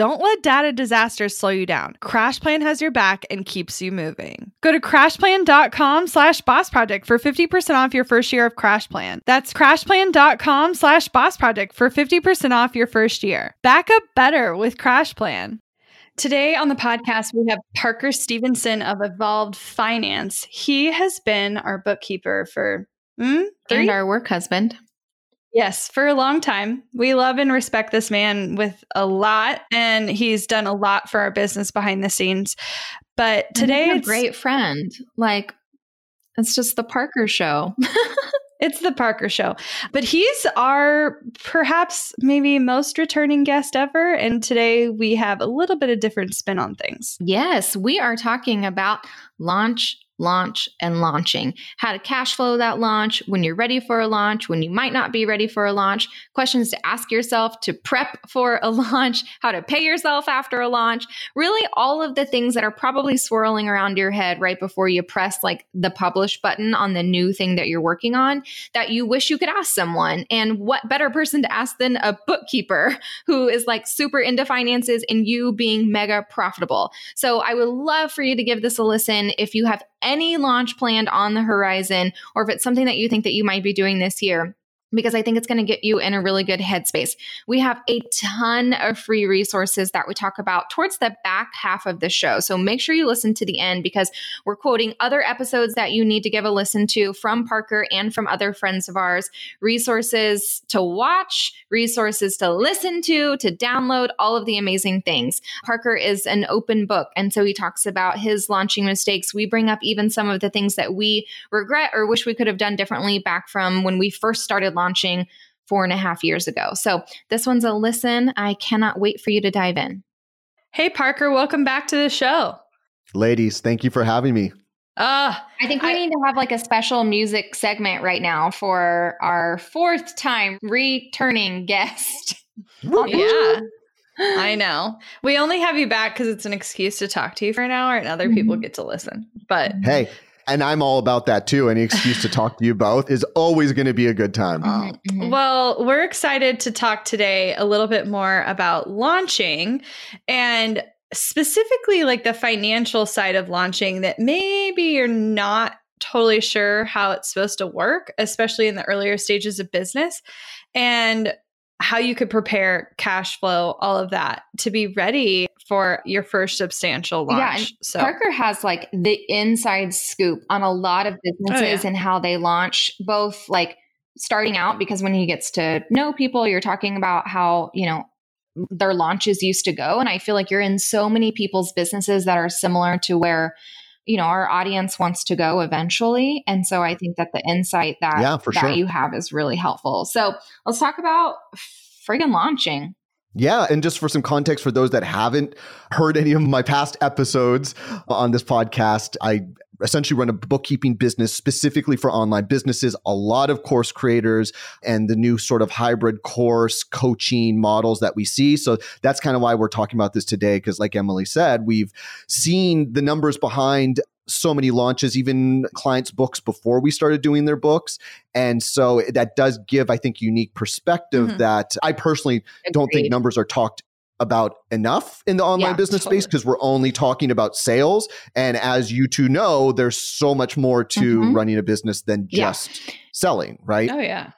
Don't let data disasters slow you down. CrashPlan has your back and keeps you moving. Go to crashplan.com slash boss project for 50% off your first year of CrashPlan. That's crashplan.com slash boss project for 50% off your first year. Back up better with CrashPlan. Today on the podcast, we have Parker Stevenson of Evolved Finance. He has been our bookkeeper for mm, and our work husband. Yes, for a long time. We love and respect this man with a lot, and he's done a lot for our business behind the scenes. But today, a great friend. Like, it's just the Parker show. it's the Parker show. But he's our perhaps maybe most returning guest ever. And today we have a little bit of different spin on things. Yes, we are talking about launch launch, and launching. How to cash flow that launch, when you're ready for a launch, when you might not be ready for a launch, questions to ask yourself to prep for a launch, how to pay yourself after a launch, really all of the things that are probably swirling around your head right before you press like the publish button on the new thing that you're working on that you wish you could ask someone. And what better person to ask than a bookkeeper who is like super into finances and you being mega profitable. So I would love for you to give this a listen if you have any launch planned on the horizon, or if it's something that you think that you might be doing this year, because I think it's going to get you in a really good headspace. We have a ton of free resources that we talk about towards the back half of the show. So make sure you listen to the end because we're quoting other episodes that you need to give a listen to from Parker and from other friends of ours, resources to watch, resources to listen to, to download, all of the amazing things. Parker is an open book. And so he talks about his launching mistakes. We bring up even some of the things that we regret or wish we could have done differently back from when we first started launching four and a half years ago. So this one's a listen. I cannot wait for you to dive in. Hey, Parker, welcome back to the show. Ladies, thank you for having me. Uh, I think we I, need to have like a special music segment right now for our fourth time returning guest. yeah. I know. We only have you back because it's an excuse to talk to you for an hour and other people mm-hmm. get to listen. But hey, and I'm all about that too. Any excuse to talk to you both is always going to be a good time. Mm-hmm. mm-hmm. Well, we're excited to talk today a little bit more about launching and specifically like the financial side of launching that maybe you're not totally sure how it's supposed to work, especially in the earlier stages of business. And how you could prepare cash flow, all of that to be ready for your first substantial launch. Yeah, so Parker has like the inside scoop on a lot of businesses oh, yeah. and how they launch, both like starting out because when he gets to know people, you're talking about how, you know, their launches used to go. And I feel like you're in so many people's businesses that are similar to where you know our audience wants to go eventually and so i think that the insight that, yeah, for that sure. you have is really helpful so let's talk about friggin launching yeah, and just for some context for those that haven't heard any of my past episodes on this podcast, I essentially run a bookkeeping business specifically for online businesses, a lot of course creators and the new sort of hybrid course coaching models that we see. So that's kind of why we're talking about this today because like Emily said, we've seen the numbers behind so many launches, even clients' books before we started doing their books. And so that does give, I think, unique perspective mm-hmm. that I personally Agreed. don't think numbers are talked about enough in the online yeah, business totally. space because we're only talking about sales. And as you two know, there's so much more to mm-hmm. running a business than just yeah. selling, right? Oh, yeah.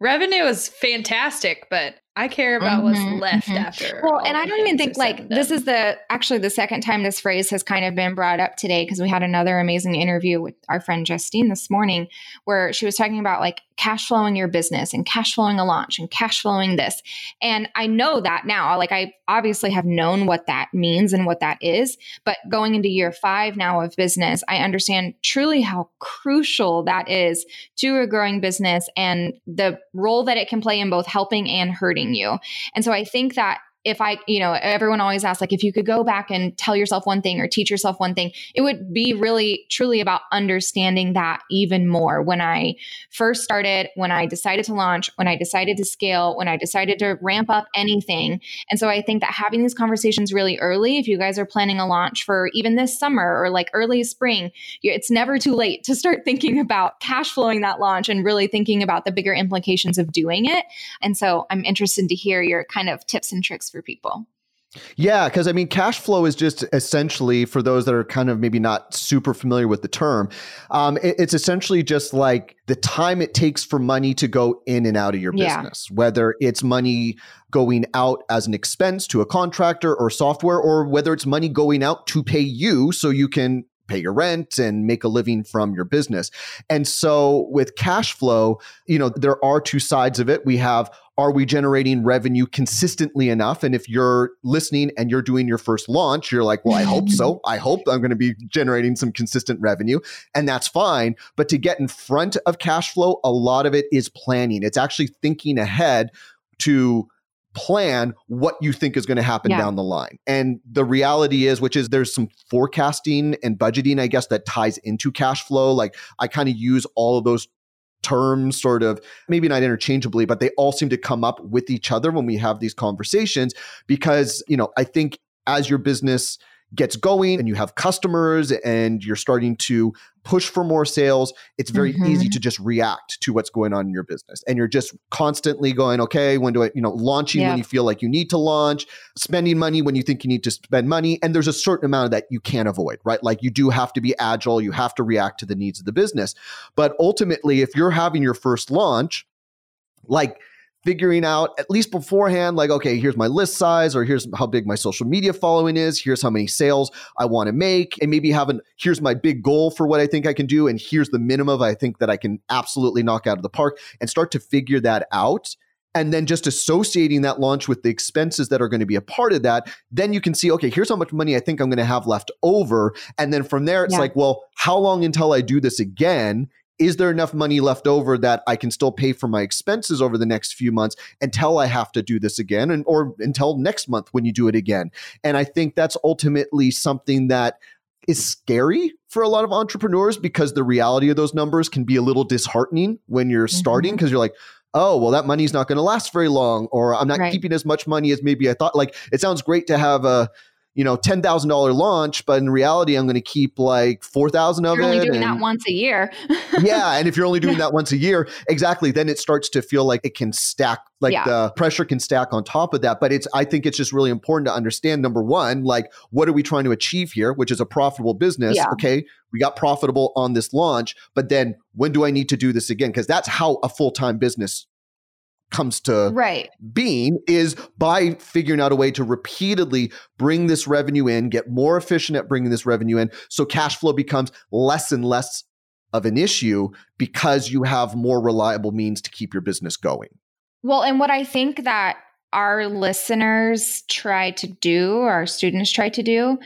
Revenue is fantastic, but I care about mm-hmm, what's left mm-hmm. after. Well, and I don't even think like this is the actually the second time this phrase has kind of been brought up today because we had another amazing interview with our friend Justine this morning where she was talking about like cash flowing your business and cash flowing a launch and cash flowing this. And I know that now. Like I obviously have known what that means and what that is, but going into year 5 now of business, I understand truly how crucial that is to a growing business and the role that it can play in both helping and hurting you. And so I think that if I, you know, everyone always asks, like, if you could go back and tell yourself one thing or teach yourself one thing, it would be really, truly about understanding that even more. When I first started, when I decided to launch, when I decided to scale, when I decided to ramp up anything. And so I think that having these conversations really early, if you guys are planning a launch for even this summer or like early spring, it's never too late to start thinking about cash flowing that launch and really thinking about the bigger implications of doing it. And so I'm interested to hear your kind of tips and tricks for people. Yeah, because I mean, cash flow is just essentially for those that are kind of maybe not super familiar with the term. Um, it, it's essentially just like the time it takes for money to go in and out of your business, yeah. whether it's money going out as an expense to a contractor or software, or whether it's money going out to pay you so you can pay your rent and make a living from your business. And so with cash flow, you know, there are two sides of it. We have are we generating revenue consistently enough? And if you're listening and you're doing your first launch, you're like, well, I hope so. I hope I'm going to be generating some consistent revenue. And that's fine. But to get in front of cash flow, a lot of it is planning. It's actually thinking ahead to plan what you think is going to happen yeah. down the line. And the reality is, which is there's some forecasting and budgeting, I guess, that ties into cash flow. Like I kind of use all of those terms sort of maybe not interchangeably but they all seem to come up with each other when we have these conversations because you know i think as your business gets going and you have customers and you're starting to push for more sales, it's very mm-hmm. easy to just react to what's going on in your business. And you're just constantly going, okay, when do I, you know, launching yeah. when you feel like you need to launch, spending money when you think you need to spend money. And there's a certain amount of that you can't avoid, right? Like you do have to be agile, you have to react to the needs of the business. But ultimately, if you're having your first launch, like figuring out at least beforehand like okay here's my list size or here's how big my social media following is here's how many sales i want to make and maybe having here's my big goal for what i think i can do and here's the minimum i think that i can absolutely knock out of the park and start to figure that out. And then just associating that launch with the expenses that are going to be a part of that then you can see okay here's how much money i think i'm going to have left over. And then from there it's yeah. like well how long until i do this again is there enough money left over that I can still pay for my expenses over the next few months until I have to do this again and or until next month when you do it again. And I think that's ultimately something that is scary for a lot of entrepreneurs because the reality of those numbers can be a little disheartening when you're starting because mm-hmm. you're like oh well that money's not going to last very long or i'm not right. keeping as much money as maybe i thought like it sounds great to have a you know, ten thousand dollar launch, but in reality, I'm going to keep like four thousand of you're it. Only doing and, that once a year. yeah, and if you're only doing that once a year, exactly, then it starts to feel like it can stack, like yeah. the pressure can stack on top of that. But it's, I think it's just really important to understand. Number one, like, what are we trying to achieve here? Which is a profitable business. Yeah. Okay, we got profitable on this launch, but then when do I need to do this again? Because that's how a full time business comes to right. being is by figuring out a way to repeatedly bring this revenue in, get more efficient at bringing this revenue in. So cash flow becomes less and less of an issue because you have more reliable means to keep your business going. Well, and what I think that our listeners try to do, our students try to do,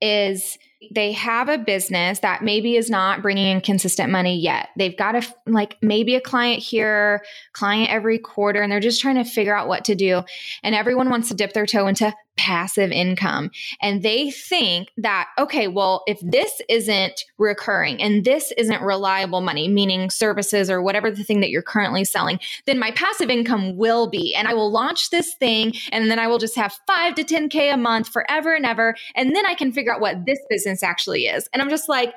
is they have a business that maybe is not bringing in consistent money yet. They've got a like maybe a client here, client every quarter, and they're just trying to figure out what to do. And everyone wants to dip their toe into passive income. And they think that, okay, well, if this isn't recurring and this isn't reliable money, meaning services or whatever the thing that you're currently selling, then my passive income will be. And I will launch this thing and then I will just have five to 10K a month forever and ever. And then I can figure out what this business actually is. And I'm just like,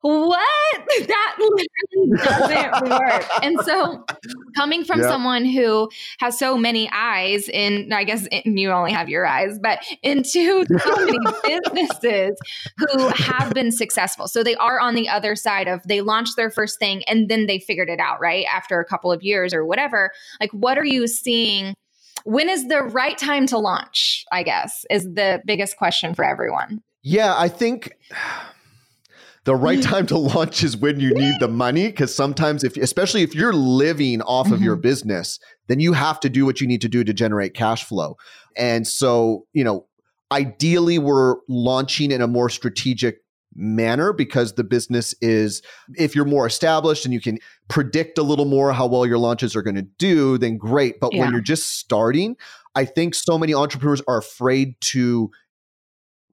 what? That doesn't work. And so, coming from yep. someone who has so many eyes in, I guess you only have your eyes, but into so many businesses who have been successful. So, they are on the other side of they launched their first thing and then they figured it out, right? After a couple of years or whatever. Like, what are you seeing? When is the right time to launch? I guess is the biggest question for everyone. Yeah, I think the right time to launch is when you need the money because sometimes if especially if you're living off mm-hmm. of your mm-hmm. business then you have to do what you need to do to generate cash flow and so you know ideally we're launching in a more strategic manner because the business is if you're more established and you can predict a little more how well your launches are going to do then great but yeah. when you're just starting i think so many entrepreneurs are afraid to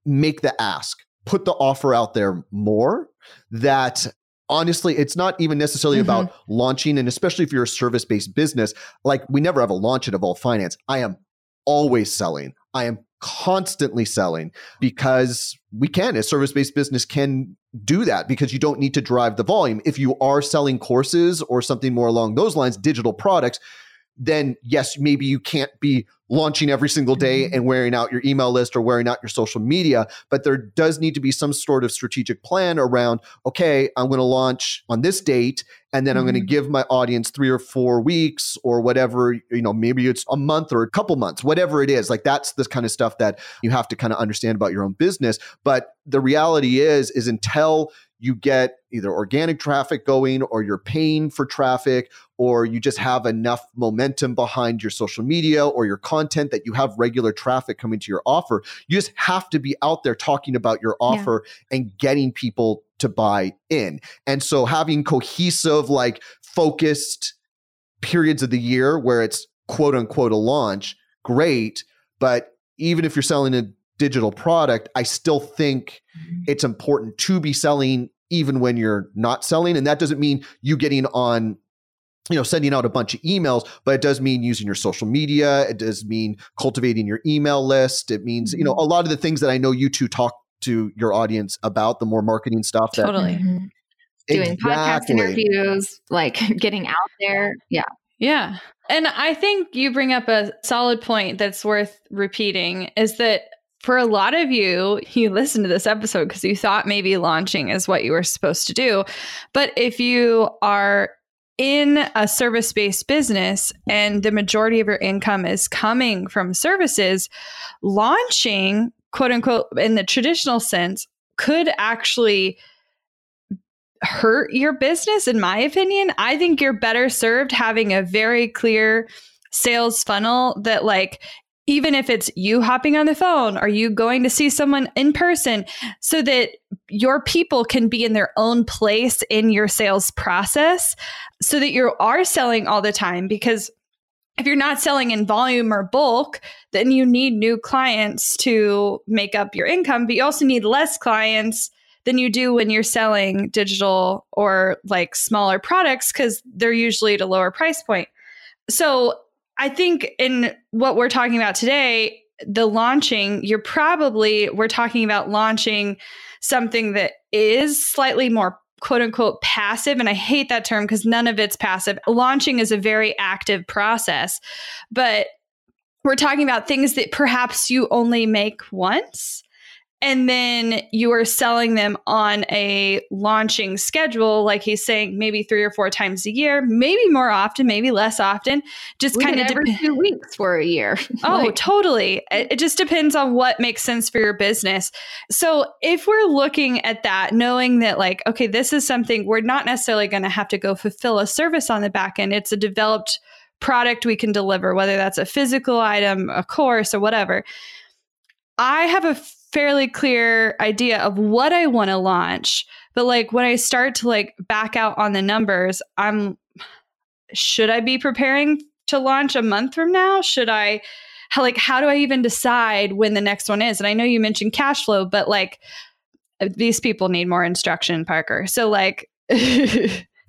make the ask put the offer out there more that honestly it's not even necessarily mm-hmm. about launching and especially if you're a service-based business like we never have a launch at Evolved Finance. I am always selling. I am constantly selling because we can a service-based business can do that because you don't need to drive the volume. If you are selling courses or something more along those lines digital products then yes, maybe you can't be launching every single day mm-hmm. and wearing out your email list or wearing out your social media, but there does need to be some sort of strategic plan around, okay, I'm going to launch on this date and then mm-hmm. I'm going to give my audience 3 or 4 weeks or whatever, you know, maybe it's a month or a couple months, whatever it is. Like that's the kind of stuff that you have to kind of understand about your own business, but the reality is is until you get either organic traffic going or you're paying for traffic or you just have enough momentum behind your social media or your content that you have regular traffic coming to your offer. You just have to be out there talking about your offer yeah. and getting people to buy in. And so having cohesive, like focused periods of the year where it's quote unquote a launch, great. But even if you're selling a digital product, I still think mm-hmm. it's important to be selling even when you're not selling. And that doesn't mean you getting on you know sending out a bunch of emails but it does mean using your social media it does mean cultivating your email list it means you know mm-hmm. a lot of the things that i know you two talk to your audience about the more marketing stuff that, totally mm-hmm. doing exactly. podcast interviews like getting out there yeah yeah and i think you bring up a solid point that's worth repeating is that for a lot of you, you listened to this episode because you thought maybe launching is what you were supposed to do. But if you are in a service based business and the majority of your income is coming from services, launching, quote unquote, in the traditional sense, could actually hurt your business, in my opinion. I think you're better served having a very clear sales funnel that like even if it's you hopping on the phone or you going to see someone in person so that your people can be in their own place in your sales process so that you are selling all the time because if you're not selling in volume or bulk, then you need new clients to make up your income, but you also need less clients than you do when you're selling digital or like smaller products because they're usually at a lower price point. So I think in what we're talking about today, the launching, you're probably, we're talking about launching something that is slightly more quote unquote passive. And I hate that term because none of it's passive. Launching is a very active process, but we're talking about things that perhaps you only make once and then you are selling them on a launching schedule like he's saying maybe three or four times a year maybe more often maybe less often. Just kind of every two weeks for a year. Oh like- totally. It, it just depends on what makes sense for your business. So if we're looking at that knowing that like okay this is something we're not necessarily going to have to go fulfill a service on the back end. It's a developed product we can deliver whether that's a physical item a course or whatever. I have a fairly clear idea of what I want to launch. But like when I start to like back out on the numbers, I'm should I be preparing to launch a month from now? Should I how like how do I even decide when the next one is? And I know you mentioned cash flow, but like uh, these people need more instruction, Parker. So like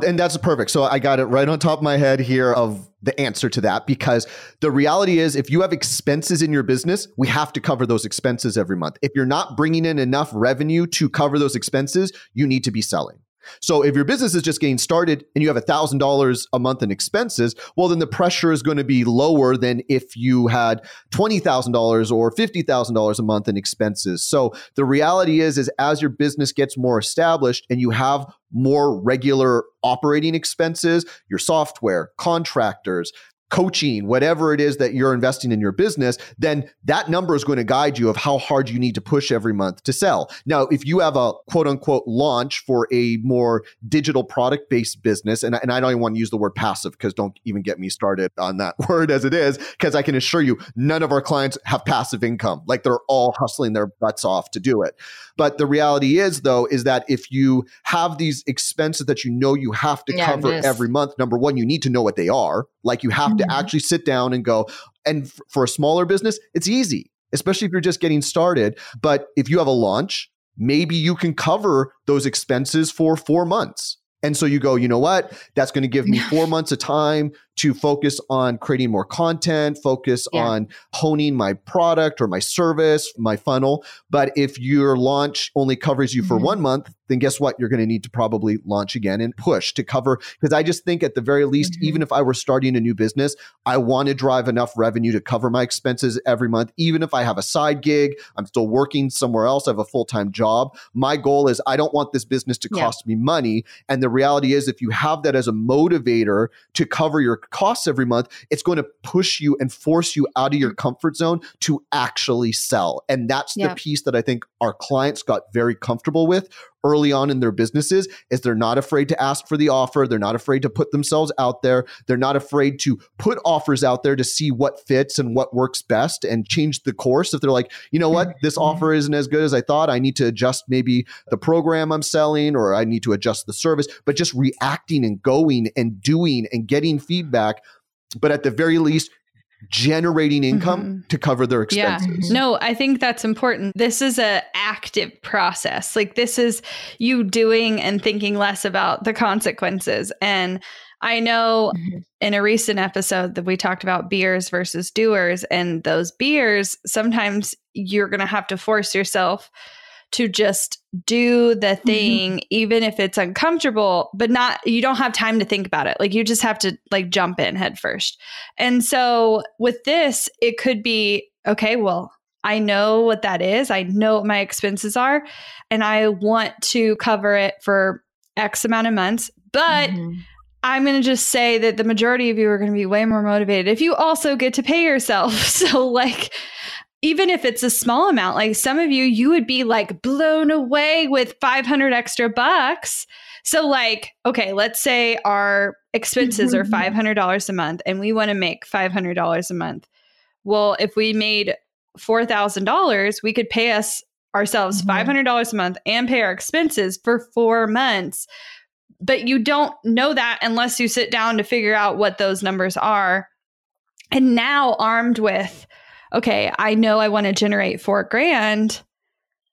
And that's perfect. So I got it right on top of my head here of the answer to that because the reality is if you have expenses in your business, we have to cover those expenses every month. If you're not bringing in enough revenue to cover those expenses, you need to be selling. So if your business is just getting started and you have $1,000 a month in expenses, well, then the pressure is going to be lower than if you had $20,000 or $50,000 a month in expenses. So the reality is, is as your business gets more established and you have more regular operating expenses, your software, contractors, coaching, whatever it is that you're investing in your business, then that number is going to guide you of how hard you need to push every month to sell. Now, if you have a quote unquote launch for a more digital product based business, and, and I don't even want to use the word passive because don't even get me started on that word as it is, because I can assure you none of our clients have passive income. Like they're all hustling their butts off to do it. But the reality is, though, is that if you have these expenses that you know you have to yeah, cover every month, number one, you need to know what they are. Like you have mm-hmm. to actually sit down and go. And f- for a smaller business, it's easy, especially if you're just getting started. But if you have a launch, maybe you can cover those expenses for four months. And so you go, you know what? That's going to give me four months of time to focus on creating more content, focus yeah. on honing my product or my service, my funnel. But if your launch only covers you for mm-hmm. one month, then guess what? You're going to need to probably launch again and push to cover. Because I just think at the very least, mm-hmm. even if I were starting a new business, I want to drive enough revenue to cover my expenses every month. Even if I have a side gig, I'm still working somewhere else, I have a full time job. My goal is I don't want this business to cost yeah. me money. And the reality is, if you have that as a motivator to cover your costs every month, it's going to push you and force you out of your mm-hmm. comfort zone to actually sell. And that's yeah. the piece that I think our clients got very comfortable with early on in their businesses is they're not afraid to ask for the offer. They're not afraid to put themselves out there. They're not afraid to put offers out there to see what fits and what works best and change the course. If they're like you know what? This mm-hmm. offer isn't as good as i thought. I need to adjust maybe the program i'm selling or i need to adjust the service but just reacting and going and doing and getting feedback. But at the very least generating income mm-hmm. to cover their expenses. Yeah. No, I think that's important. This is a active process. Like this is you doing and thinking less about the consequences. And I know mm-hmm. in a recent episode that we talked about beers versus doers and those beers sometimes you're going to have to force yourself to just do the mm-hmm. thing mm-hmm. even if it's uncomfortable but not you don't have time to think about it like you just have to like jump in head first and so with this it could be okay well i know what that is i know what my expenses are and i want to cover it for x amount of months but mm-hmm. I'm going to just say that the majority of you are going to be way more motivated if you also get to pay yourself. So, like, even if it's a small amount, like some of you, you would be like blown away with 500 extra bucks. So, like, okay, let's say our expenses are $500 a month and we want to make $500 a month. Well, if we made $4,000, we could pay us ourselves mm-hmm. $500 a month and pay our expenses for four months. But you don't know that unless you sit down to figure out what those numbers are. And now, armed with okay, I know I want to generate four grand.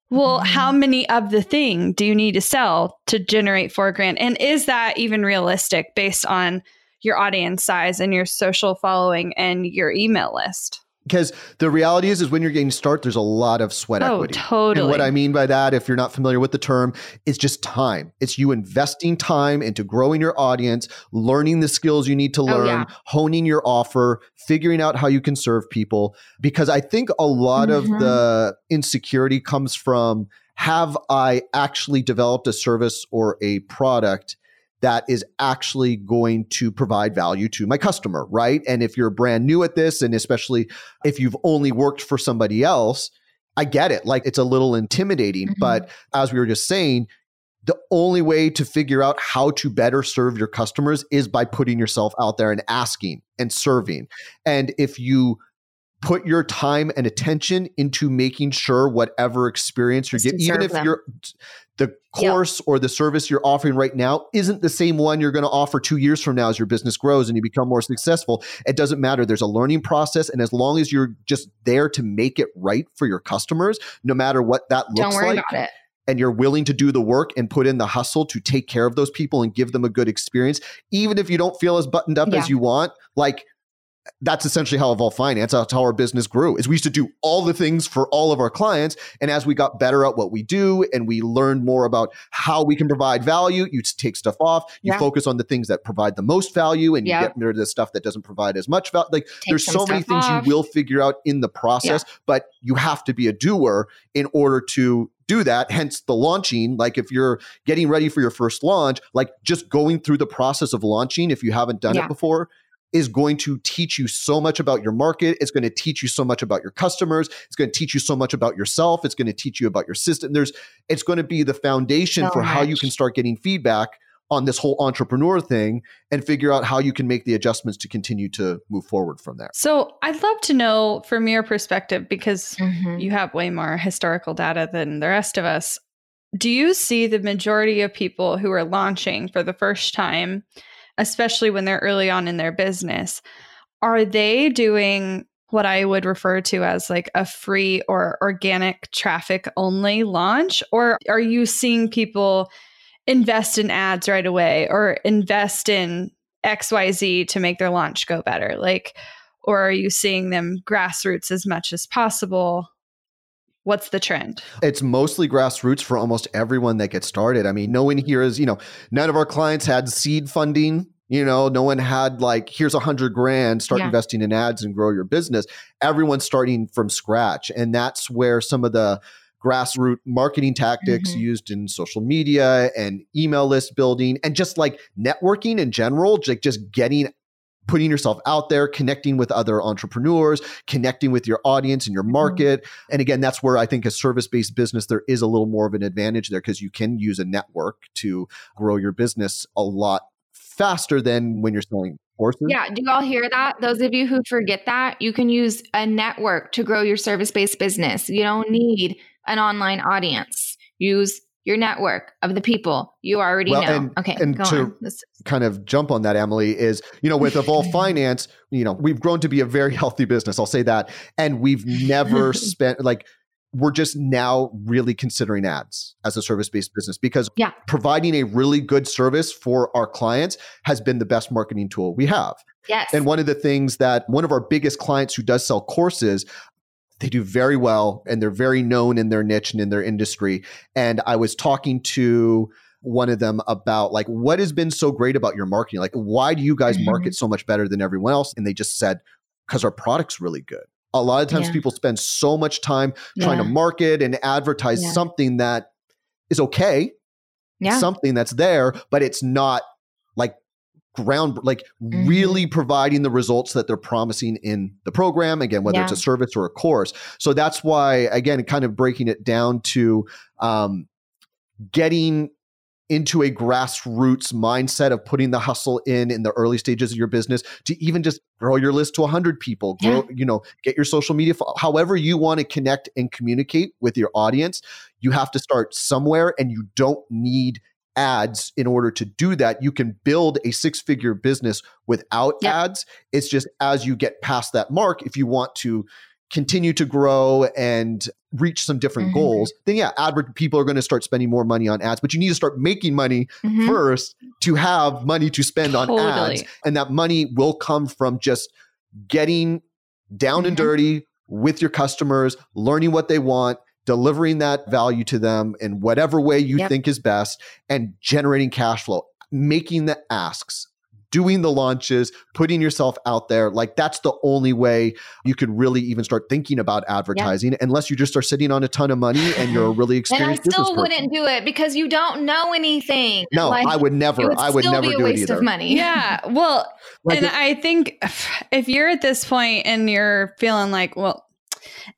Well, mm-hmm. how many of the thing do you need to sell to generate four grand? And is that even realistic based on your audience size and your social following and your email list? Because the reality is is when you're getting start there's a lot of sweat oh, equity totally and what i mean by that if you're not familiar with the term is just time it's you investing time into growing your audience learning the skills you need to learn oh, yeah. honing your offer figuring out how you can serve people because i think a lot mm-hmm. of the insecurity comes from have i actually developed a service or a product that is actually going to provide value to my customer, right? And if you're brand new at this, and especially if you've only worked for somebody else, I get it. Like it's a little intimidating. Mm-hmm. But as we were just saying, the only way to figure out how to better serve your customers is by putting yourself out there and asking and serving. And if you put your time and attention into making sure whatever experience you're getting, even if them. you're the course or the service you're offering right now isn't the same one you're going to offer two years from now as your business grows and you become more successful. It doesn't matter. There's a learning process. And as long as you're just there to make it right for your customers, no matter what that looks like, and you're willing to do the work and put in the hustle to take care of those people and give them a good experience, even if you don't feel as buttoned up Yeah. as you want, like that's essentially how Evolved Finance, that's how our business grew. Is we used to do all the things for all of our clients, and as we got better at what we do, and we learned more about how we can provide value, you take stuff off, you Yeah. focus on the things that provide the most value, and you Yeah. get rid of the stuff that doesn't provide as much value. Like Take there's so many things off. you will figure out in the process, but you have to be a doer in order to do that. Hence the launching. Like if you're getting ready for your first launch, like just going through the process of launching, if you haven't done Yeah. it before, is going to teach you so much about your market. It's going to teach you so much about your customers. It's going to teach you so much about yourself. It's going to teach you about your system. There's it's going to be the foundation So for how you can start getting feedback on this whole entrepreneur thing and figure out how you can make the adjustments to continue to move forward from there. So I'd love to know from your perspective, because Mhm. you have way more historical data than the rest of us. Do you see the majority of people who are launching for the first time, especially when they're early on in their business, are they doing what I would refer to as like a free or organic traffic only launch? Or are you seeing people invest in ads right away or invest in XYZ to make their launch go better? Like, or are you seeing them grassroots as much as possible? What's the trend? It's mostly grassroots for almost everyone that gets started. I mean, no one here is, you know, none of our clients had seed funding. You know, no one had like, here's a hundred grand, start Yeah. investing in ads and grow your business. Everyone's starting from scratch. And that's where some of the grassroots marketing tactics Mhm. used in social media and email list building and just like networking in general, like just getting putting yourself out there, connecting with other entrepreneurs, connecting with your audience and your mm-hmm. market. And again, that's where I think a service based business, there is a little more of an advantage there because you can use a network to grow your business a lot faster than when you're selling courses. Yeah, do you all hear that? Those of you who forget that, you can use a network to grow your service based business. You don't need an online audience. Use your network of the people you already Well, know. and- okay, and go to- on. Kind of jump on that, Emily, is, you know, with Evolve Finance, you know, we've grown to be a very healthy business. I'll say that. And we've never spent like, we're just now really considering ads as a service based business because Yeah. providing a really good service for our clients has been the best marketing tool we have. yes. And one of the things that one of our biggest clients who does sell courses, they do very well and they're very known in their niche and in their industry. And I was talking to one of them about like what has been so great about your marketing? Like why do you guys Mhm. market so much better than everyone else? And they just said because our product's really good. A lot of times Yeah. people spend so much time trying to market and advertise Yeah. something that is okay, yeah. something that's there, but it's not like ground like Mhm. really providing the results that they're promising in the program again whether it's a service or a course. So that's why again kind of breaking it down to um, getting into a grassroots mindset of putting the hustle in in the early stages of your business to even just grow your list to 100 people grow you know get your social media however you want to connect and communicate with your audience you have to start somewhere and you don't need ads in order to do that you can build a six figure business without Yep. ads it's just as you get past that mark if you want to continue to grow and reach some different Mhm. goals then yeah advert people are going to start spending more money on ads but you need to start making money Mhm. first to have money to spend on ads and that money will come from just getting down and Mhm. dirty with your customers learning what they want delivering that value to them in whatever way you Yep. think is best and generating cash flow making the asks doing the launches putting yourself out there like that's the only way you could really even start thinking about advertising unless you just are sitting on a ton of money and you're a really experienced. and I still wouldn't do it because you don't know anything. no Like, i would never would i would still never be a do it waste either of money. Yeah. Well, Like and it- I think if you're at this point and you're feeling like, well,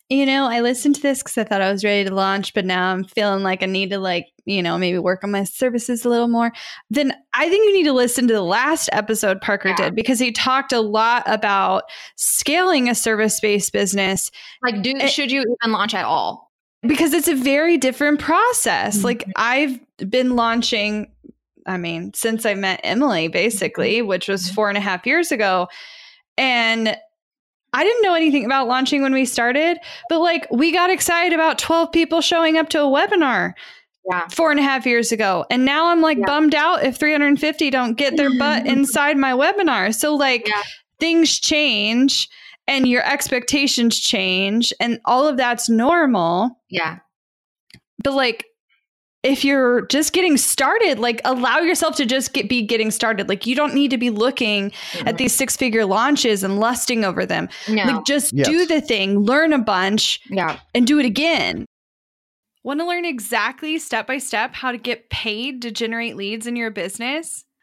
you know, I listened to this because I thought I was ready to launch, but now I'm feeling like I need to like you know, maybe work on my services a little more, then I think you need to listen to the last episode Parker yeah. did because he talked a lot about scaling a service based business. Like, do it, should you even launch at all? Because it's a very different process. Mm-hmm. Like, I've been launching, I mean, since I met Emily, basically, mm-hmm. which was mm-hmm. four and a half years ago. And I didn't know anything about launching when we started, but like we got excited about 12 people showing up to a webinar yeah. four and a half years ago. And now I'm like yeah. bummed out if 350 don't get their butt inside my webinar. So, like, yeah. things change and your expectations change, and all of that's normal. Yeah. But, like, if you're just getting started, like allow yourself to just get be getting started. Like you don't need to be looking mm-hmm. at these six figure launches and lusting over them. No. Like just yes. do the thing, learn a bunch, yeah, and do it again. Want to learn exactly step by step how to get paid to generate leads in your business?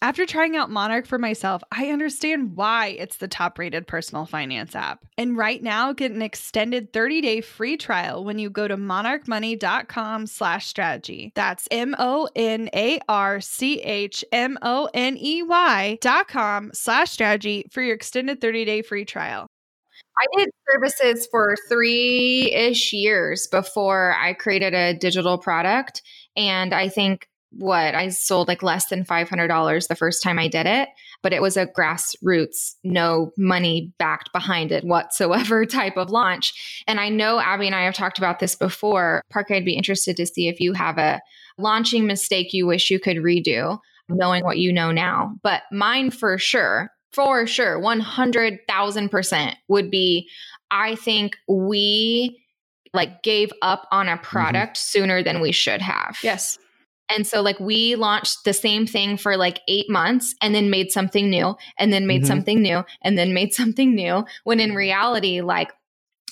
After trying out Monarch for myself, I understand why it's the top rated personal finance app. And right now, get an extended 30 day free trial when you go to monarchmoney.com slash strategy. That's M O N A R C H M O N E Y dot com slash strategy for your extended 30 day free trial. I did services for three ish years before I created a digital product. And I think what I sold like less than $500 the first time I did it, but it was a grassroots, no money backed behind it whatsoever type of launch. And I know Abby and I have talked about this before. Parker, I'd be interested to see if you have a launching mistake you wish you could redo, knowing what you know now. But mine for sure for sure 100,000% would be I think we like gave up on a mm-hmm. product mm-hmm. sooner than we should have. Yes. And so, like, we launched the same thing for like eight months and then made something new and then made Mhm. something new and then made something new. When in reality, like,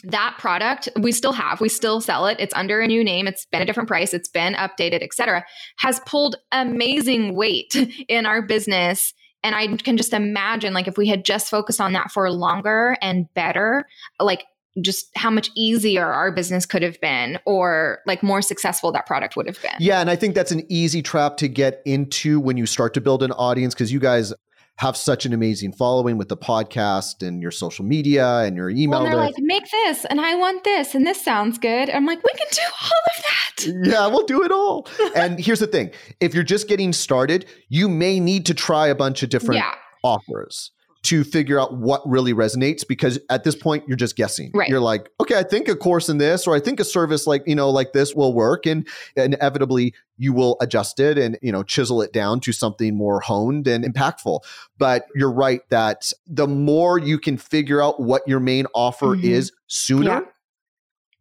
that product we still have we still sell it it's under a new name it's been a different price it's been updated etc has pulled amazing weight in our business and i can just imagine like if we had just focused on that for longer and better like just how much easier our business could have been or like more successful that product would have been. Yeah, and I think that's an easy trap to get into when you start to build an audience because you guys have such an amazing following with the podcast and your social media and your email well, they're list. like make this and i want this and this sounds good. I'm like we can do all of that. Yeah, we'll do it all. and here's the thing if you're just getting started, you may need to try a bunch of different yeah. offers to figure out what really resonates because at this point you're just guessing. Right. You're like, okay, I think a course in this or I think a service like, you know, like this will work and inevitably you will adjust it and, you know, chisel it down to something more honed and impactful. But you're right that the more you can figure out what your main offer Mhm. is sooner, Yeah.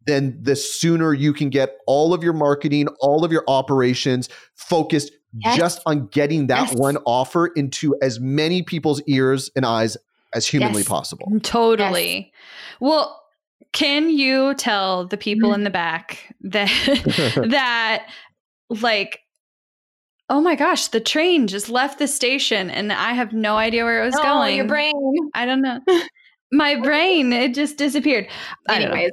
then the sooner you can get all of your marketing, all of your operations focused Yes. just on getting that Yes. one offer into as many people's ears and eyes as humanly Yes. possible. Totally. Well, can you tell the people Mm. in the back that that like oh my gosh, the train just left the station and I have no idea where it was oh, going. your brain I don't know. My brain, it just disappeared. I don't know. anyways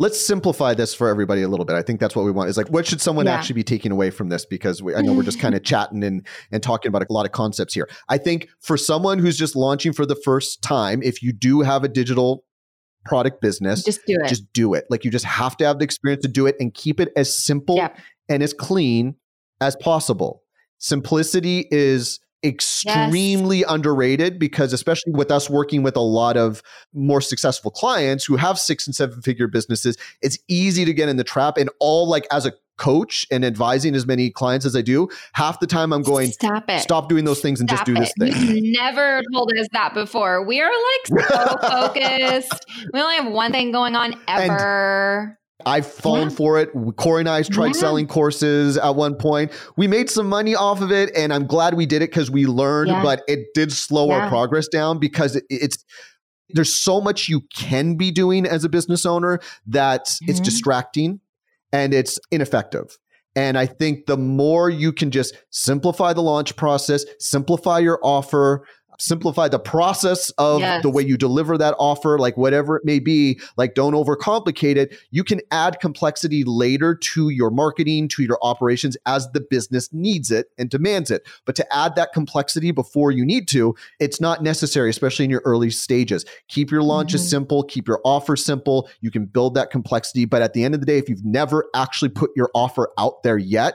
Let's simplify this for everybody a little bit. I think that's what we want. Is like, what should someone Yeah. actually be taking away from this? Because we, I know we're just kind of chatting and and talking about a lot of concepts here. I think for someone who's just launching for the first time, if you do have a digital product business, just do it just do it. Like you just have to have the experience to do it and keep it as simple and as clean as possible. Simplicity is extremely underrated because especially with us working with a lot of more successful clients who have six and seven figure businesses, it's easy to get in the trap and all like as a coach and advising as many clients as I do, half the time I'm going stop it stop doing those things and just Stop do this thing. You've never told us that before. We are like so focused. We only have one thing going on ever. I've fallen Yeah. for it. Corey and I tried Yeah. selling courses at one point. We made some money off of it, and I'm glad we did it because we learned, Yeah. but it did slow our progress down because it, it's there's so much you can be doing as a business owner that it's Mhm. distracting and it's ineffective. And I think the more you can just simplify the launch process, simplify your offer, simplify the process of Yes. the way you deliver that offer, like whatever it may be, like don't overcomplicate it. You can add complexity later to your marketing, to your operations as the business needs it and demands it. But to add that complexity before you need to, it's not necessary, especially in your early stages. Keep your launches Mhm. simple, keep your offer simple. You can build that complexity. But at the end of the day, if you've never actually put your offer out there yet,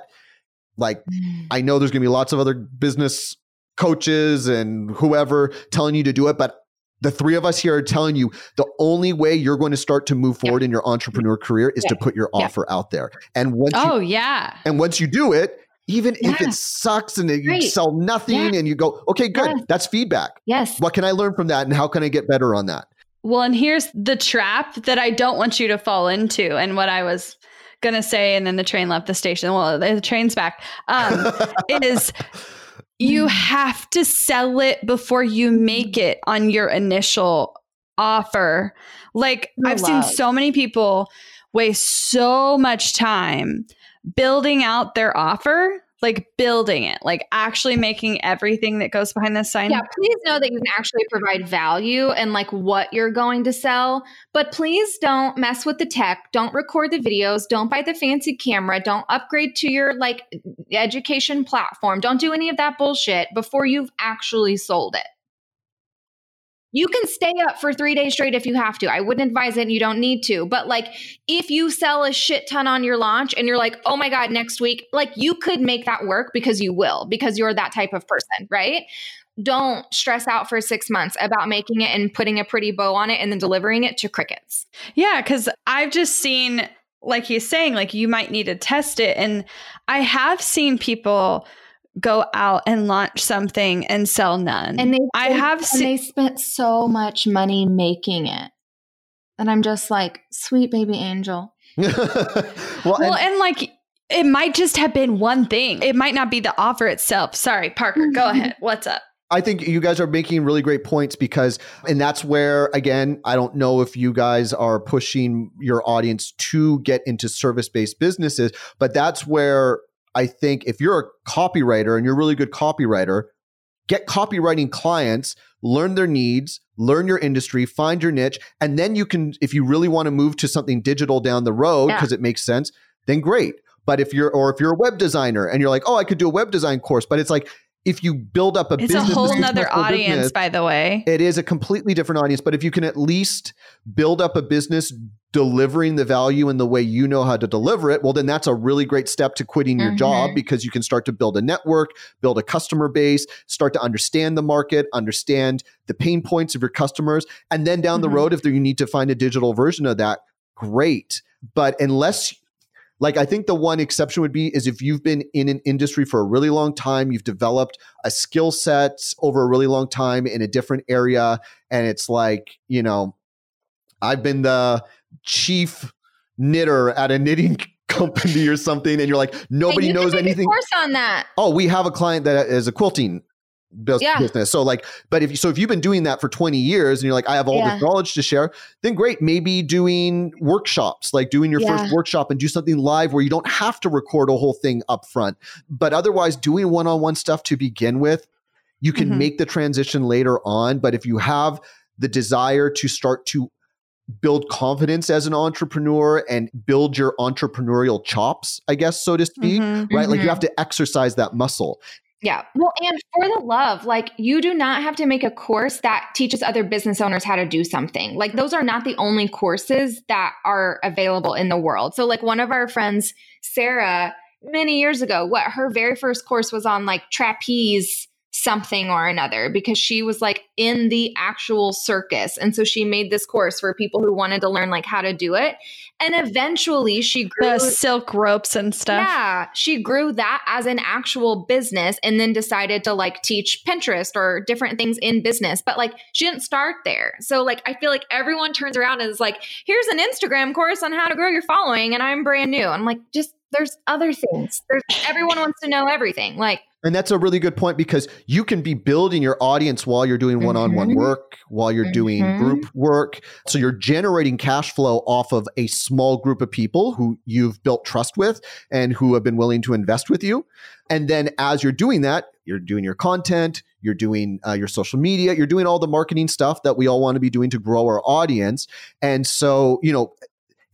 like I know there's going to be lots of other business coaches and whoever telling you to do it, but the three of us here are telling you the only way you're going to start to move Yeah. forward in your entrepreneur career is to put your Yeah. offer out there. And once you Oh yeah. and once you do it, even if it sucks and you Right. sell nothing and you go, okay, good, that's feedback. Yes. What can I learn from that and how can I get better on that? Well, and here's the trap that I don't want you to fall into, and what I was gonna say, and then the train left the station. Well, the train's back. Um, is you mm. have to sell it before you make it on your initial offer. Like I I've seen so many people waste so much time building out their offer, like building it, like actually making everything that goes behind the sign. Yeah, please know that you can actually provide value and like what you're going to sell. But please don't mess with the tech. Don't record the videos. Don't buy the fancy camera. Don't upgrade to your like education platform. Don't do any of that bullshit before you've actually sold it. You can stay up for three days straight if you have to. I wouldn't advise it and you don't need to. But like if you sell a shit ton on your launch and you're like, oh my God, next week, like you could make that work because you will, because you're that type of person, right? don't stress out for six months about making it and putting a pretty bow on it and then delivering it to crickets. Yeah, because I've just seen, like he's saying, like you might need to test it. And I have seen people go out and launch something and sell none. And they, I have and seen, they spent so much money making it. And I'm just like, sweet baby angel. well, well, and- and like it might just have been one thing. It might not be the offer itself. Sorry, Parker, go ahead. What's up? I think you guys are making really great points because, and that's where, again, I don't know if you guys are pushing your audience to get into service based businesses, but that's where I think if you're a copywriter and you're a really good copywriter, get copywriting clients, learn their needs, learn your industry, find your niche, and then you can, if you really want to move to something digital down the road because yeah. it makes sense, then great. But if you're, or if you're a web designer and you're like, oh, I could do a web design course, but it's like, if you build up a business, it's business, a whole other audience, business, by the way. It is a completely different audience. But if you can at least build up a business delivering the value in the way you know how to deliver it, well, then that's a really great step to quitting your mm-hmm. job because you can start to build a network, build a customer base, start to understand the market, understand the pain points of your customers. And then down mm-hmm. the road, if you need to find a digital version of that, great. But unless like I think the one exception would be is if you've been in an industry for a really long time, you've developed a skill set over a really long time in a different area and it's like, you know, I've been the chief knitter at a knitting company or something and you're like nobody knows anything. course on that. Oh we have a client that is a quilting yeah. business. So like, but if you, so, if you've been doing that for 20 years and you're like, I have all yeah. this knowledge to share, then great. Maybe doing workshops, like doing your yeah. first workshop and do something live where you don't have to record a whole thing up front. But otherwise, doing one-on-one stuff to begin with, you can mm-hmm. make the transition later on. But if you have the desire to start to build confidence as an entrepreneur and build your entrepreneurial chops, I guess, so to speak, mm-hmm, right? Mm-hmm. Like you mm-hmm. have to exercise that muscle. Yeah. Well, and for the love, like you do not have to make a course that teaches other business owners how to do something. Like those are not the only courses that are available in the world. So, like one of our friends, Sarah, many years ago, what her very first course was on like trapeze something or another because she was like in the actual circus. And so she made this course for people who wanted to learn like how to do it. And eventually she grew the silk ropes and stuff. Yeah. She grew that as an actual business and then decided to like teach Pinterest or different things in business. But like she didn't start there. So like I feel like everyone turns around and is like, here's an Instagram course on how to grow your following. And I'm brand new. I'm like, just there's other things. There's everyone wants to know everything. Like and that's a really good point because you can be building your audience while you're doing one on one work, while you're mm-hmm. doing group work. So you're generating cash flow off of a small group of people who you've built trust with and who have been willing to invest with you. And then as you're doing that, you're doing your content, you're doing uh, your social media, you're doing all the marketing stuff that we all want to be doing to grow our audience. And so, you know,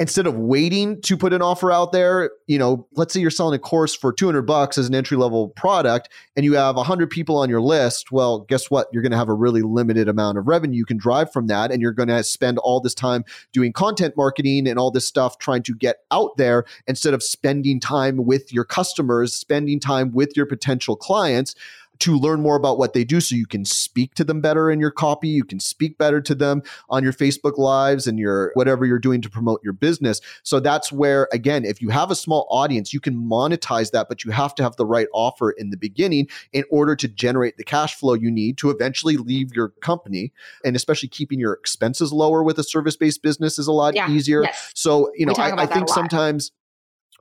instead of waiting to put an offer out there, you know, let's say you're selling a course for 200 bucks as an entry level product and you have 100 people on your list, well, guess what? You're going to have a really limited amount of revenue you can drive from that and you're going to spend all this time doing content marketing and all this stuff trying to get out there instead of spending time with your customers, spending time with your potential clients to learn more about what they do so you can speak to them better in your copy. You can speak better to them on your Facebook lives and your whatever you're doing to promote your business. So that's where, again, if you have a small audience, you can monetize that, but you have to have the right offer in the beginning in order to generate the cash flow you need to eventually leave your company. And especially keeping your expenses lower with a service based business is a lot yeah, easier. Yes. So, you know, I, I think sometimes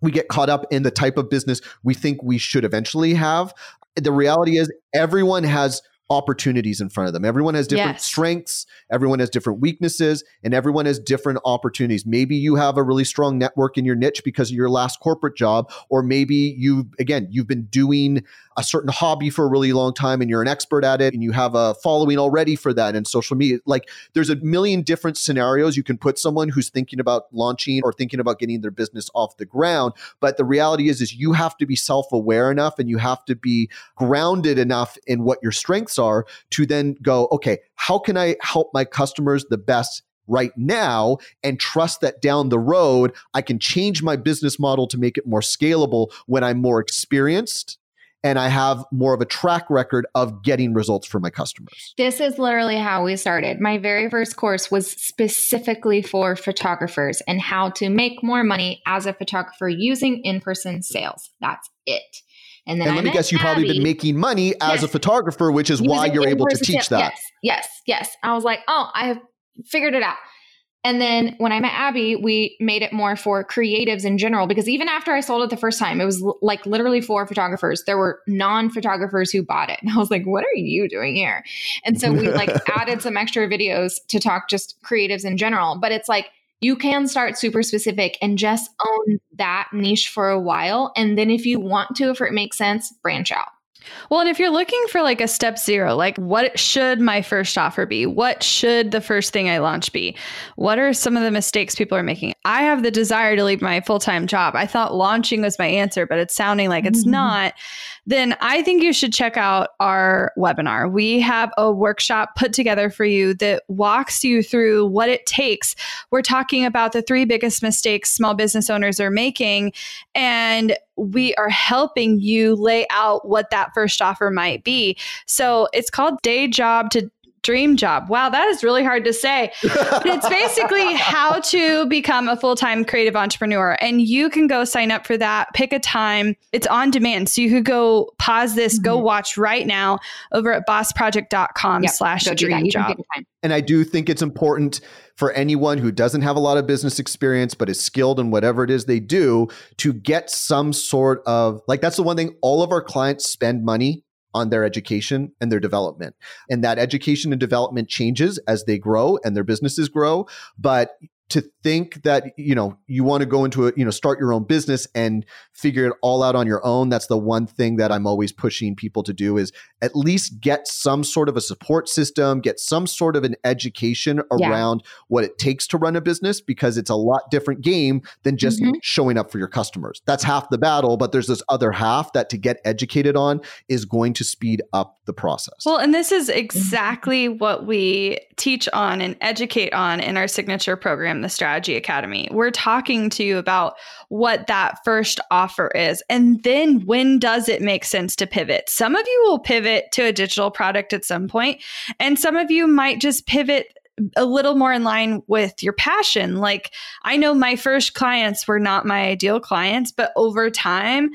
we get caught up in the type of business we think we should eventually have. The reality is everyone has opportunities in front of them. Everyone has different yes. strengths, everyone has different weaknesses, and everyone has different opportunities. Maybe you have a really strong network in your niche because of your last corporate job, or maybe you again, you've been doing a certain hobby for a really long time and you're an expert at it and you have a following already for that in social media. Like there's a million different scenarios you can put someone who's thinking about launching or thinking about getting their business off the ground. But the reality is, is you have to be self-aware enough and you have to be grounded enough in what your strengths are to then go, okay, how can I help my customers the best right now and trust that down the road I can change my business model to make it more scalable when I'm more experienced and I have more of a track record of getting results for my customers. This is literally how we started. My very first course was specifically for photographers and how to make more money as a photographer using in person sales. That's it. And then and let me guess, you've probably been making money as yes. a photographer, which is why you're able to teach that. Yes, yes, yes. I was like, oh, I have figured it out. And then when I met Abby, we made it more for creatives in general because even after I sold it the first time, it was l- like literally for photographers. There were non photographers who bought it. And I was like, what are you doing here? And so we like added some extra videos to talk just creatives in general. But it's like, you can start super specific and just own that niche for a while. And then if you want to, if it makes sense, branch out. Well, and if you're looking for like a step zero, like what should my first offer be? What should the first thing I launch be? What are some of the mistakes people are making? I have the desire to leave my full time job. I thought launching was my answer, but it's sounding like it's mm-hmm. not. Then I think you should check out our webinar. We have a workshop put together for you that walks you through what it takes. We're talking about the three biggest mistakes small business owners are making. And we are helping you lay out what that first offer might be. So it's called Day Job to dream job. Wow, that is really hard to say. But it's basically how to become a full time creative entrepreneur. And you can go sign up for that, pick a time. It's on demand. So you could go pause this, mm-hmm. go watch right now over at bossproject.com yep, slash dream job. And I do think it's important for anyone who doesn't have a lot of business experience but is skilled in whatever it is they do to get some sort of like that's the one thing all of our clients spend money on their education and their development. And that education and development changes as they grow and their businesses grow. But to think that you know you want to go into a you know start your own business and figure it all out on your own that's the one thing that i'm always pushing people to do is at least get some sort of a support system get some sort of an education around yeah. what it takes to run a business because it's a lot different game than just mm-hmm. showing up for your customers that's half the battle but there's this other half that to get educated on is going to speed up the process well and this is exactly what we teach on and educate on in our signature program the Strategy Academy. We're talking to you about what that first offer is. And then when does it make sense to pivot? Some of you will pivot to a digital product at some point, and some of you might just pivot a little more in line with your passion. Like I know my first clients were not my ideal clients, but over time,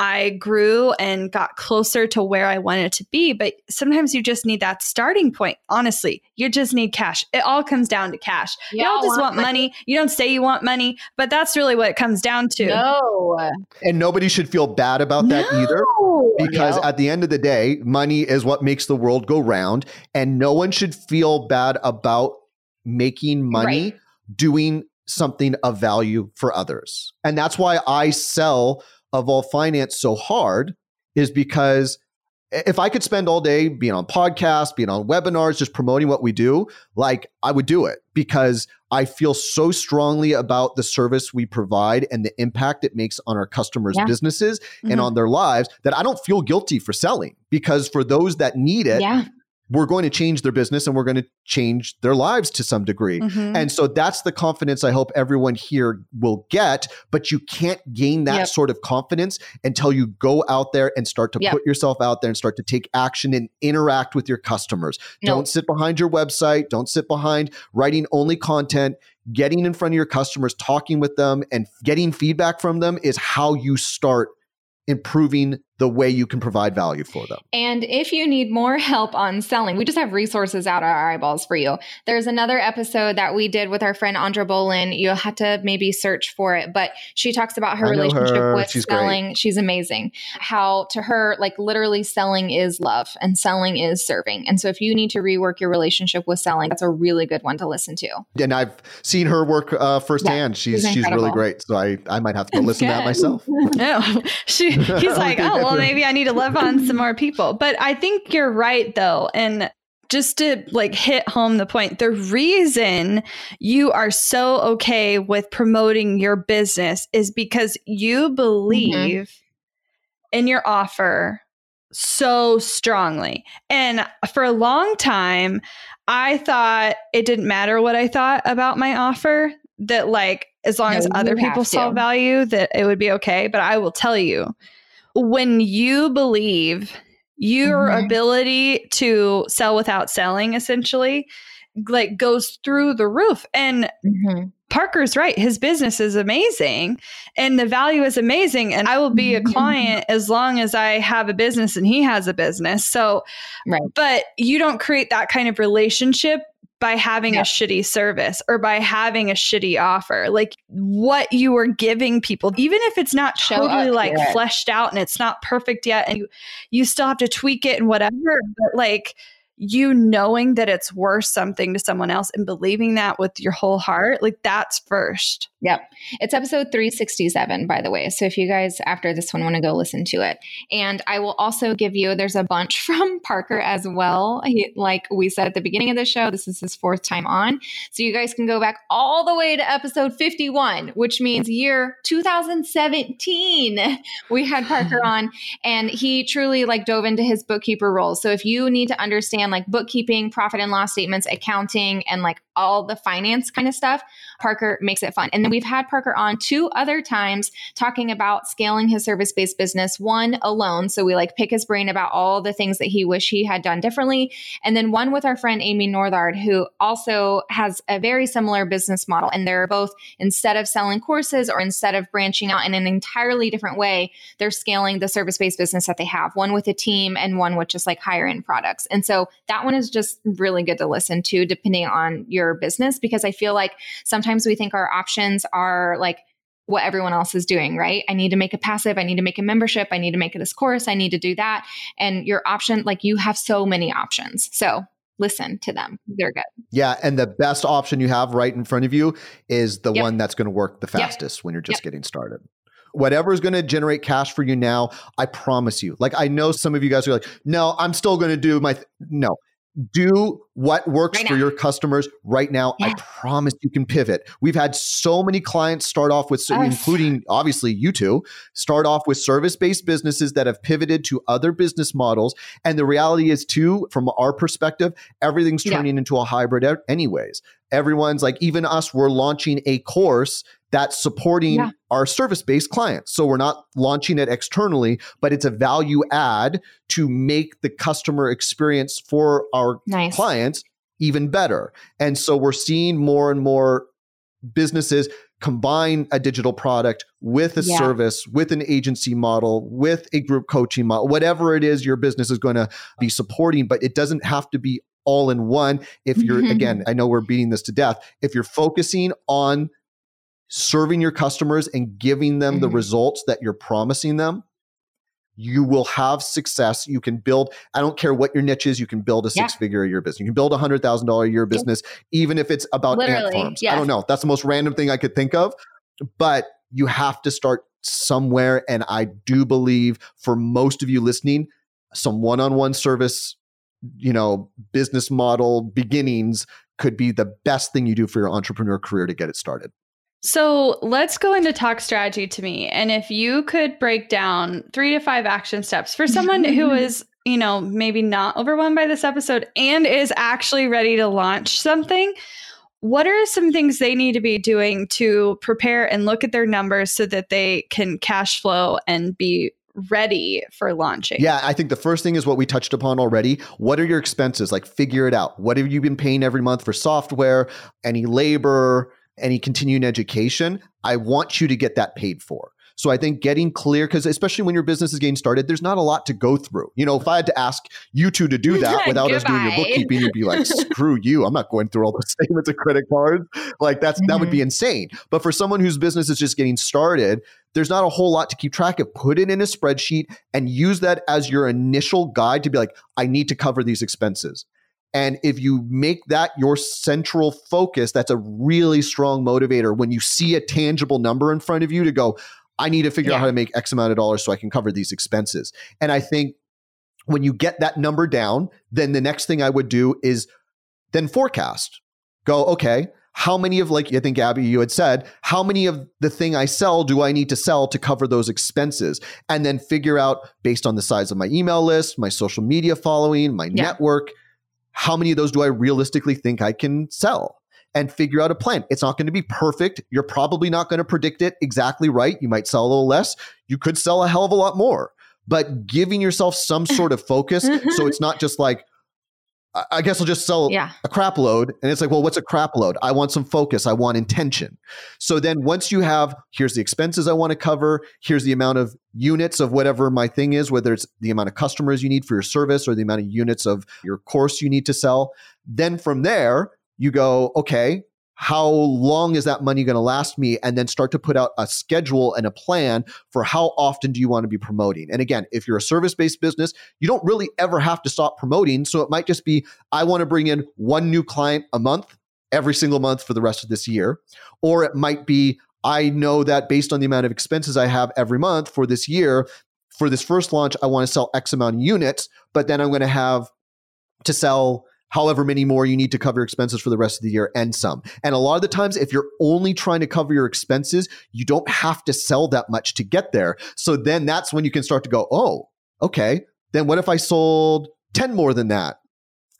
I grew and got closer to where I wanted to be. But sometimes you just need that starting point. Honestly, you just need cash. It all comes down to cash. you don't just want, want money. You don't say you want money, but that's really what it comes down to. No. And nobody should feel bad about that no. either. Because no. at the end of the day, money is what makes the world go round. And no one should feel bad about making money right. doing something of value for others. And that's why I sell Evolved Finance so hard is because if I could spend all day being on podcasts, being on webinars, just promoting what we do, like I would do it because I feel so strongly about the service we provide and the impact it makes on our customers' yeah. businesses mm-hmm. and on their lives that I don't feel guilty for selling because for those that need it, yeah we're going to change their business and we're going to change their lives to some degree. Mm-hmm. And so that's the confidence I hope everyone here will get. But you can't gain that yep. sort of confidence until you go out there and start to yep. put yourself out there and start to take action and interact with your customers. Don't sit behind your website, don't sit behind writing only content. Getting in front of your customers, talking with them, and getting feedback from them is how you start improving the way you can provide value for them. And if you need more help on selling, we just have resources out our eyeballs for you. There's another episode that we did with our friend Andra Bolin. You'll have to maybe search for it, but she talks about her relationship her. with She's selling. Great. She's amazing. How to her, like literally selling is love and selling is serving. And so if you need to rework your relationship with selling, that's a really good one to listen to. And I've seen her work uh, firsthand. Yeah, she's she's, she's really great. So I, I might have to go listen to that myself. no, she, he's like, oh, well, maybe I need to love on some more people. But I think you're right, though. And just to like hit home the point, the reason you are so okay with promoting your business is because you mm-hmm. believe mm-hmm. in your offer so strongly. And for a long time, I thought it didn't matter what I thought about my offer, that like as long no, as other people saw value, that it would be okay. But I will tell you, when you believe your mm-hmm. ability to sell without selling essentially like goes through the roof and mm-hmm. Parker's right his business is amazing and the value is amazing and I will be a mm-hmm. client as long as I have a business and he has a business so right. but you don't create that kind of relationship by having a shitty service or by having a shitty offer. Like what you are giving people, even if it's not Show totally like fleshed out and it's not perfect yet and you you still have to tweak it and whatever, but like you knowing that it's worth something to someone else and believing that with your whole heart, like that's first. Yep. It's episode 367, by the way. So if you guys after this one want to go listen to it. And I will also give you, there's a bunch from Parker as well. He, like we said at the beginning of the show, this is his fourth time on. So you guys can go back all the way to episode 51, which means year 2017. We had Parker on and he truly like dove into his bookkeeper role. So if you need to understand like bookkeeping, profit and loss statements, accounting, and like all the finance kind of stuff, Parker makes it fun. And then we've had Parker on two other times talking about scaling his service based business, one alone. So we like pick his brain about all the things that he wish he had done differently. And then one with our friend Amy Northard, who also has a very similar business model. And they're both, instead of selling courses or instead of branching out in an entirely different way, they're scaling the service based business that they have, one with a team and one with just like higher end products. And so that one is just really good to listen to depending on your business because I feel like sometimes we think our options are like what everyone else is doing, right? I need to make a passive, I need to make a membership, I need to make this course, I need to do that. And your option, like you have so many options. So listen to them. They're good. Yeah, and the best option you have right in front of you is the Yep. one that's going to work the Yep. fastest when you're just getting started. Whatever is going to generate cash for you now, I promise you. Like I know some of you guys are like, "No, I'm still going to do my th-. no." Do what works Right for your customers right now. I promise you can pivot. We've had so many clients start off with, including obviously you two, start off with service based businesses that have pivoted to other business models. And the reality is, too, from our perspective, everything's Yeah. turning into a hybrid, anyways. Everyone's like, even us, we're launching a course that's supporting Yeah. our service based clients. So we're not launching it externally, but it's a value add to make the customer experience for our Nice. clients even better. And so we're seeing more and more businesses combine a digital product with a Yeah. service, with an agency model, with a group coaching model, whatever it is your business is going to be supporting, but it doesn't have to be all in one. If you're, again, I know we're beating this to death. If you're focusing on serving your customers and giving them the Mhm. results that you're promising them, you will have success. You can build, I don't care what your niche is, you can build a Yeah. six figure a year business. You can build a hundred thousand dollar a year business, even if it's about ant Literally, farms. I don't know. That's the most random thing I could think of. But you have to start somewhere. And I do believe for most of you listening, some one on one service, you know, business model beginnings could be the best thing you do for your entrepreneur career to get it started. So let's go into talk strategy to me. And if you could break down three to five action steps for someone who is, you know, maybe not overwhelmed by this episode and is actually ready to launch something, what are some things they need to be doing to prepare and look at their numbers so that they can cash flow and be ready for launching? Yeah, I think the first thing is what we touched upon already. What are your expenses? Like, figure it out. What have you been paying every month for software, any labor, any continuing education? I want you to get that paid for. So I think getting clear, because especially when your business is getting started, there's not a lot to go through. You know, if I had to ask you two to do that without us doing your bookkeeping, you'd be like, screw you. I'm not going through all the statements of credit cards. Like that's that would be mm-hmm. insane. But for someone whose business is just getting started, there's not a whole lot to keep track of. Put it in a spreadsheet and use that as your initial guide to be like, I need to cover these expenses. And if you make that your central focus, that's a really strong motivator when you see a tangible number in front of you to go, I need to figure out how to make X amount of dollars so I can cover these expenses. And I think when you get that number down, then the next thing I would do is then forecast. Go, okay, how many of, like I think Abby, you had said, how many of the thing I sell do I need to sell to cover those expenses? And then figure out based on the size of my email list, my social media following, my Yeah. network, how many of those do I realistically think I can sell? And figure out a plan. It's not going to be perfect. You're probably not going to predict it exactly right. You might sell a little less. You could sell a hell of a lot more. But giving yourself some sort of focus so it's not just like, I- guess I'll just sell Yeah. a crap load. And it's like, well, what's a crap load? I want some focus. I want intention. So then once you have, here's the expenses I want to cover, here's the amount of units of whatever my thing is, whether it's the amount of customers you need for your service or the amount of units of your course you need to sell. Then from there, you go, okay, how long is that money going to last me? And then start to put out a schedule and a plan for how often do you want to be promoting? And again if you're a service-based business you don't really ever have to stop promoting. So it might just be i want to bring in one new client a month every single month for the rest of this year. Or it might be i know that based on the amount of expenses i have every month for this year for this first launch i want to sell x amount of units but then i'm going to have to sell however many more you need to cover expenses for the rest of the year and some. And a lot of the times, if you're only trying to cover your expenses, you don't have to sell that much to get there. So then that's when you can start to go, oh, okay, then what if I sold 10 more than that?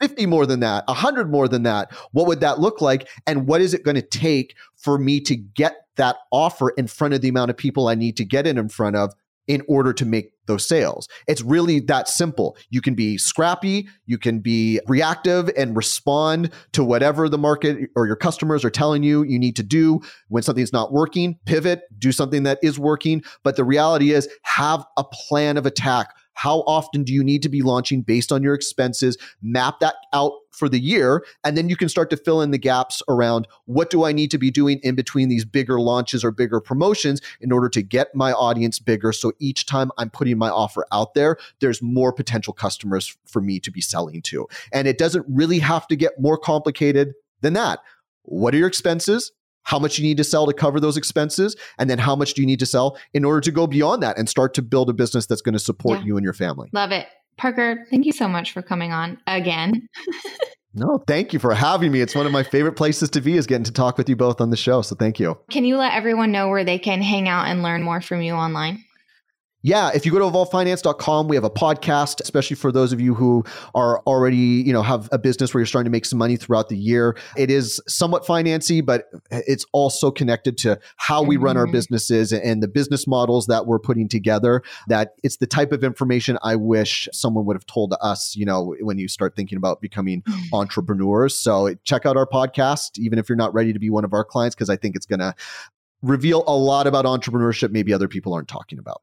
50 more than that, 100 more than that. What would that look like? And what is it going to take for me to get that offer in front of the amount of people I need to get it in front of in order to make those sales. It's really that simple. You can be scrappy, you can be reactive and respond to whatever the market or your customers are telling you you need to do. When something's not working, pivot, do something that is working. But the reality is, have a plan of attack. How often do you need to be launching based on your expenses? Map that out for the year. And then you can start to fill in the gaps around what do I need to be doing in between these bigger launches or bigger promotions in order to get my audience bigger. So each time I'm putting my offer out there, there's more potential customers for me to be selling to. And it doesn't really have to get more complicated than that. What are your expenses? How much you need to sell to cover those expenses, and then how much do you need to sell in order to go beyond that and start to build a business that's going to support yeah. you and your family. Love it. Parker, thank you so much for coming on again. no, thank you for having me. It's one of my favorite places to be is getting to talk with you both on the show. So thank you. Can you let everyone know where they can hang out and learn more from you online? Yeah, if you go to evolvefinance.com, we have a podcast, especially for those of you who are already, you know, have a business where you're starting to make some money throughout the year. It is somewhat financy, but it's also connected to how we run our mm-hmm. businesses and the business models that we're putting together. That it's the type of information I wish someone would have told us, you know, when you start thinking about becoming mm. entrepreneurs. So check out our podcast, even if you're not ready to be one of our clients, because I think it's going to reveal a lot about entrepreneurship maybe other people aren't talking about.